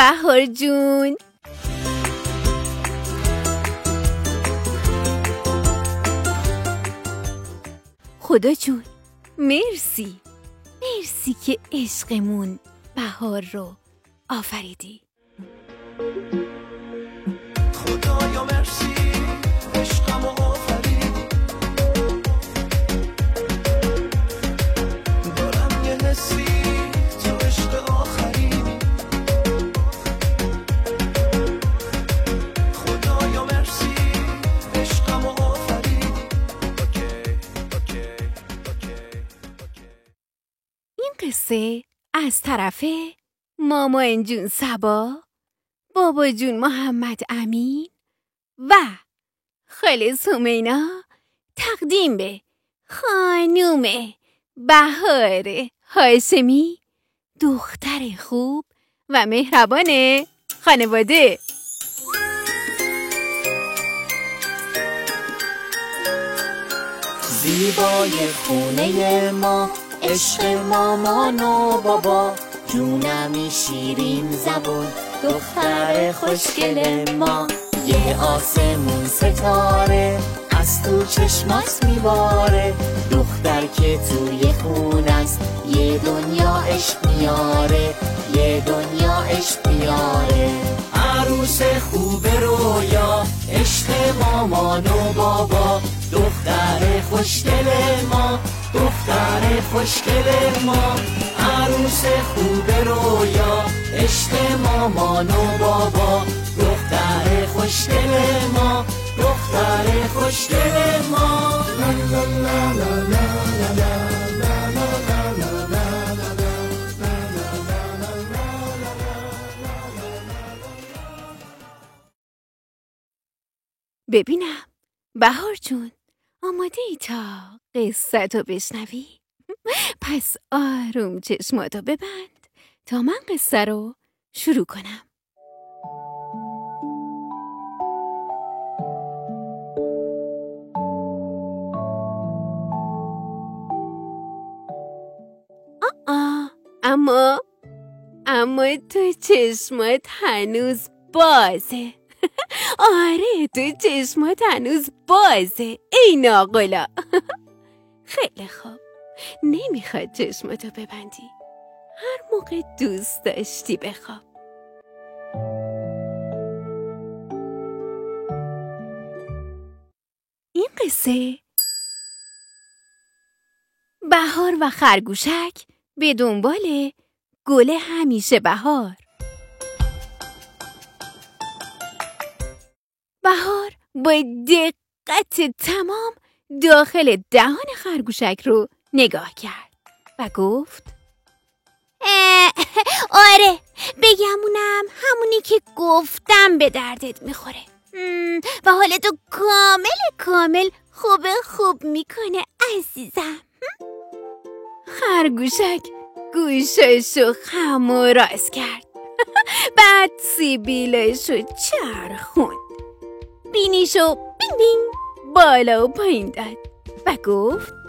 بهار جون خدا جون مرسی. مرسی که عشقمون بهار رو آفریدی. قصه از طرف ماما جون سبا بابا جون محمد امین و خاله سمینا تقدیم به خانوم بهار هاشمی دختر خوب و مهربان خانواده. زیبای خونه ما عشق مامان و بابا جونمی شیرین زبون دختر خوشگل ما. یه آسمون ستاره از تو چشمات میباره. دختر که توی خون است یه دنیا عشق میاره یه دنیا عشق میاره. عروس خوب رویا عشق مامان و بابا دختر خوشگل ما. دختر خوشگل ما عروس خوب رویا عشق مامان و بابا دختر خوشگل ما دختر خوشگل ما. ببینم بهار جون آماده ای تا قصه تو بشنوی؟ پس آروم چشماتو ببند تا من قصه رو شروع کنم. آه اما اما تو چشمات هنوز بازه. آره تو چشمات هنوز بازه. ای ناقلا. خیلی خوب. نمی‌خواد چشماتو ببندی. هر موقع دوست داشتی بخواب. این قصه بهار و خرگوشک به دنبال گل همیشه بهار. بهار با دقت تمام داخل دهان خرگوشک رو نگاه کرد و گفت آره بگمونم همونی که گفتم به دردت می‌خوره. و حالتو کامل کامل خوب خوب می‌کنه عزیزم. خرگوشک گوشاشو خم و راست کرد. بعد سیبیلشو چرخوند. بینیشو بین بین بالا و پایین داد و گفت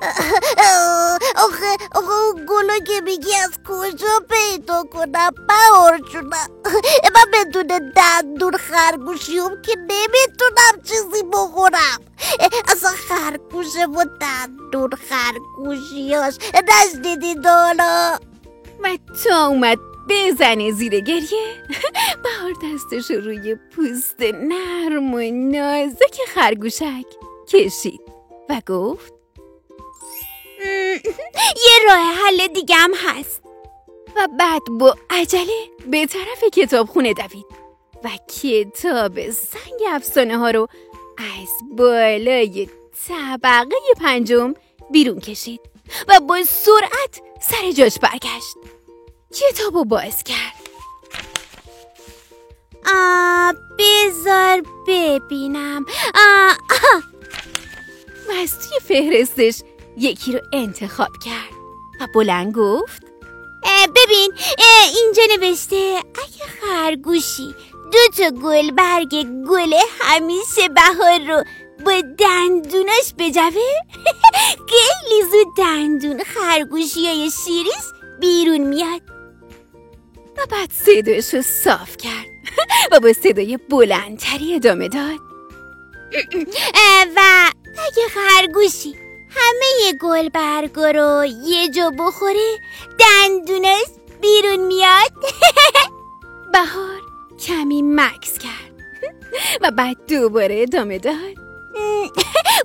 آخه آخه گلو که میگی از کجا پیدا کنم؟ بهار جونم. من بدون دندون خرگوشیوم که نمی‌تونم چیزی بخورم. اصلا خرگوش و دندون خرگوشیاش. نشنیدی دالا و تا اومد بزنه زیر گریه. بهار دستش رو روی پوست نرم و نازک خرگوشک کشید و گفت یه راه حل دیگه هم هست. و بعد با عجله به طرف کتابخونه دوید و کتاب سنگ افسانه ها رو از بالای طبقه پنجم بیرون کشید و با سرعت سر جاش برگشت. کتاب رو باز کرد. آه بذار ببینم. آه آه. و از توی فهرستش یکی رو انتخاب کرد و بلند گفت اه، ببین اه، اینجا نوشته اگه خرگوشی دو تا گل برگ گل همیشه بهار رو با دندوناش بجوه. خیلی زود دندون خرگوشی های شیریش بیرون میاد. و بعد صدایش رو صاف کرد و با صدای بلندتری ادامه داد. و اگه خرگوشی همه گل برگا رو یه جا بخوره دندونش بیرون میاد. بهار کمی مکس کرد و بعد دوباره ادامه داد.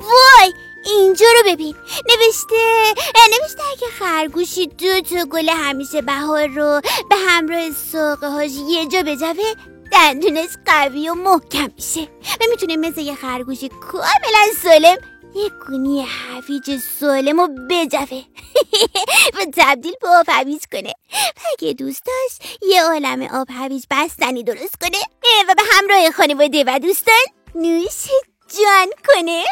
وای اینجا رو ببین. نوشته نوشته اگه خرگوشی دو تا گل همیشه بهار رو به همراه ساقه هاش یه جا بجوه دندونش قوی و محکم میشه. و می‌تونه مثل یه خرگوشی کاملا سالم یه گونی هویج سالم و بجوه. و تبدیل به آب هویج کنه. و اگه دوست داشت یه عالم آب هویج بستنی درست کنه. و به همراه خانواده و دوستان نوش جان کنه.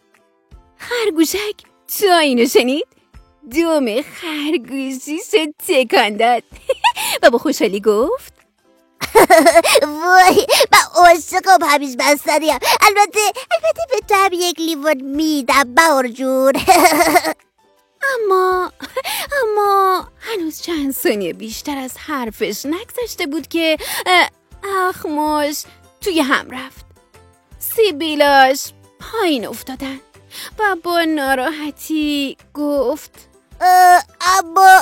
خرگوشک تو اینو شنید؟ دوم خرگوشیش تکان داد. و با خوشحالی گفت؟ وای من عاشق همیش بستنیم البته البته به تو هم یک لیوان میدم بهار جون. اما اما هنوز چند ثانیه بیشتر از حرفش نگذشته بود که اخماش توی هم رفت. سیبیلاش پایین افتادن و با ناراحتی گفت اما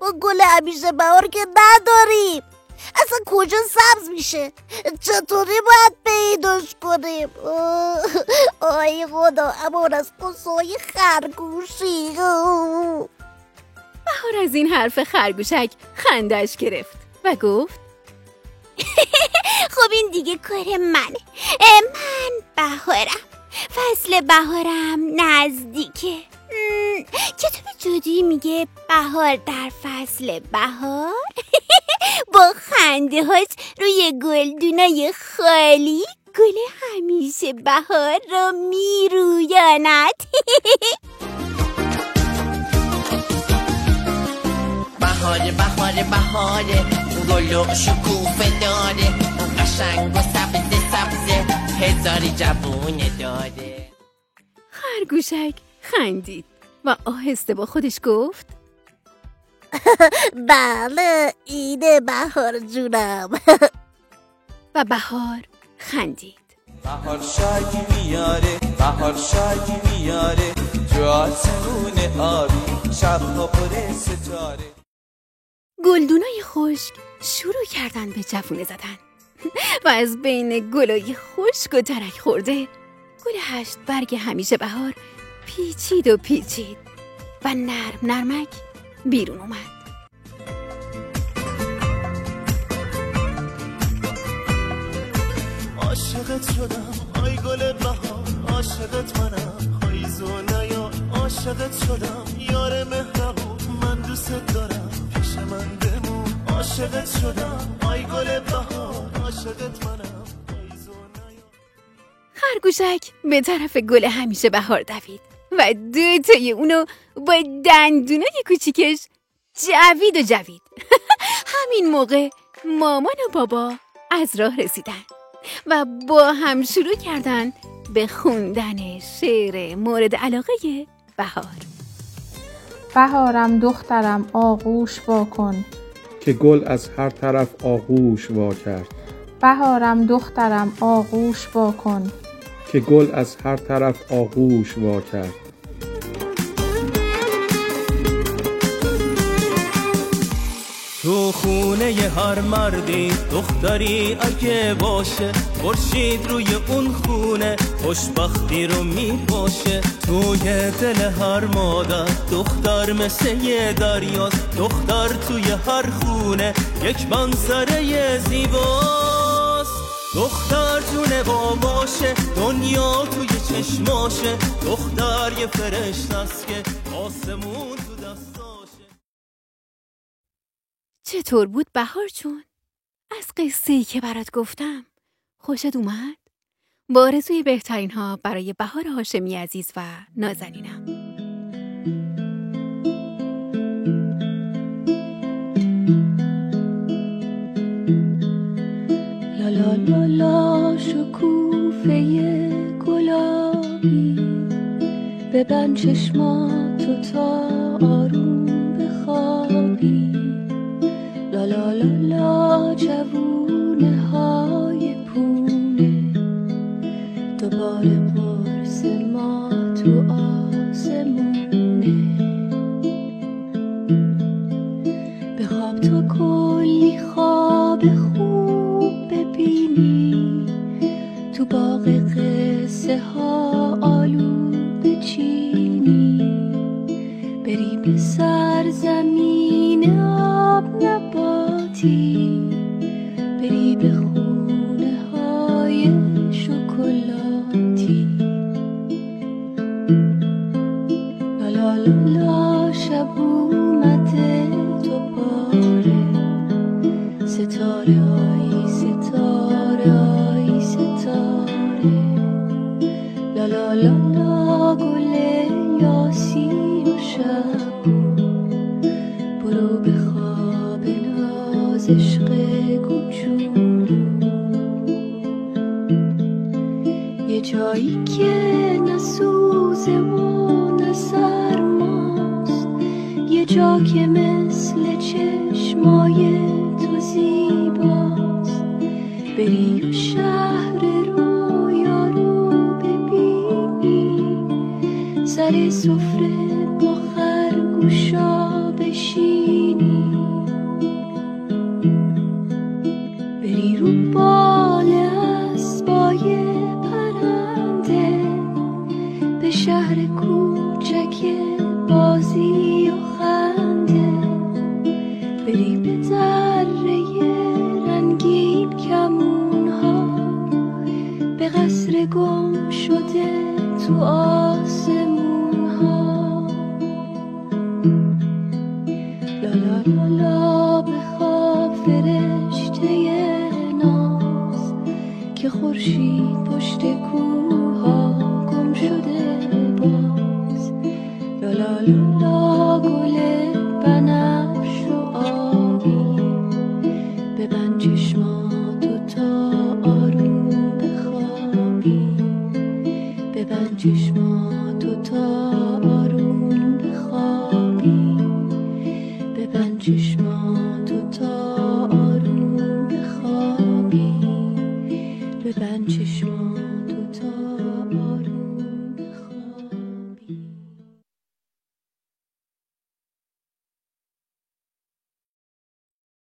ما گل همیشه بهار که نداریم. اصلا کجا سبز میشه؟ چطوری باید پیداش کنیم؟ آی خدا اما از قصای خرگوشی. بهار از این حرف خرگوشک خندش گرفت و گفت خب این دیگه کار منه. من بهارم. فصل بهارم نزدیکه. کتاب جودی میگه بهار در فصل بهار؟ با خنده هاش روی گلدونای خالی گل همیشه بهار رو میرویاند بهاره بهاره بهاره گل و شکوفه داره قشنگ و سبز سبزه هزاری جوونه داره خرگوشک خندید و آهسته با خودش گفت بله اینه بهار جونم. و بهار خندید. بهار شادی میاره بهار شادی میاره جو آسمون آبی شبها پر ستاره. گلدونای خشک شروع کردن به جوونه زدن. و از بین گلای خشک و ترک خورده گل هشت برگ همیشه بهار پیچید و پیچید. و نرم نرمک بیرون اومد. عاشقت شدم آی گل بهار عاشقت منم و نیا عاشقت شدم یار مهربون من دوست دارم پیش من بمون. عاشقت شدم آی گل بهار عاشقت منم خرگوشک به طرف گل همیشه بهار دوید. و دو تای اونو با دندونای کوچیکش جوید و جوید. همین موقع مامان و بابا از راه رسیدن و با هم شروع کردن به خوندن شعر مورد علاقه بهار. بهارم دخترم آغوش واکن که گل از هر طرف آغوش وا کرد. بهارم دخترم آغوش واکن که گل از هر طرف آغوش وا کرد. تو خونه ی هر مردی دختری اگه باشه خورشید روی اون خونه خوشبختی رو میپاشه توی دل هر مادر دختر مثل یه دریاست. دختر توی هر خونه یک منظره زیباست. دختر جون باباشه دنیا توی چشماشه. دختر یه فرشته است که آسمون چطور بود بهار جون؟ از قصه ای که برات گفتم خوشت اومد؟ با آرزوی بهترین ها برای بهار هاشمی عزیز و نازنینم لا لا لا لا شکوفه گلابی ببند چشماتو تا آروم قصه ها آلو بچینی بریم سر کجا که مثل چشمای تو زیباست. بری و شهر رو یارو ببینی. سر سفره لالا لالا بخواب فرشته ناز که خورشید پشت کوها گم شده باز. لالا لالا گل بنفش و آبی به من چشماتو تا آروم بخوابی. به من چشماتو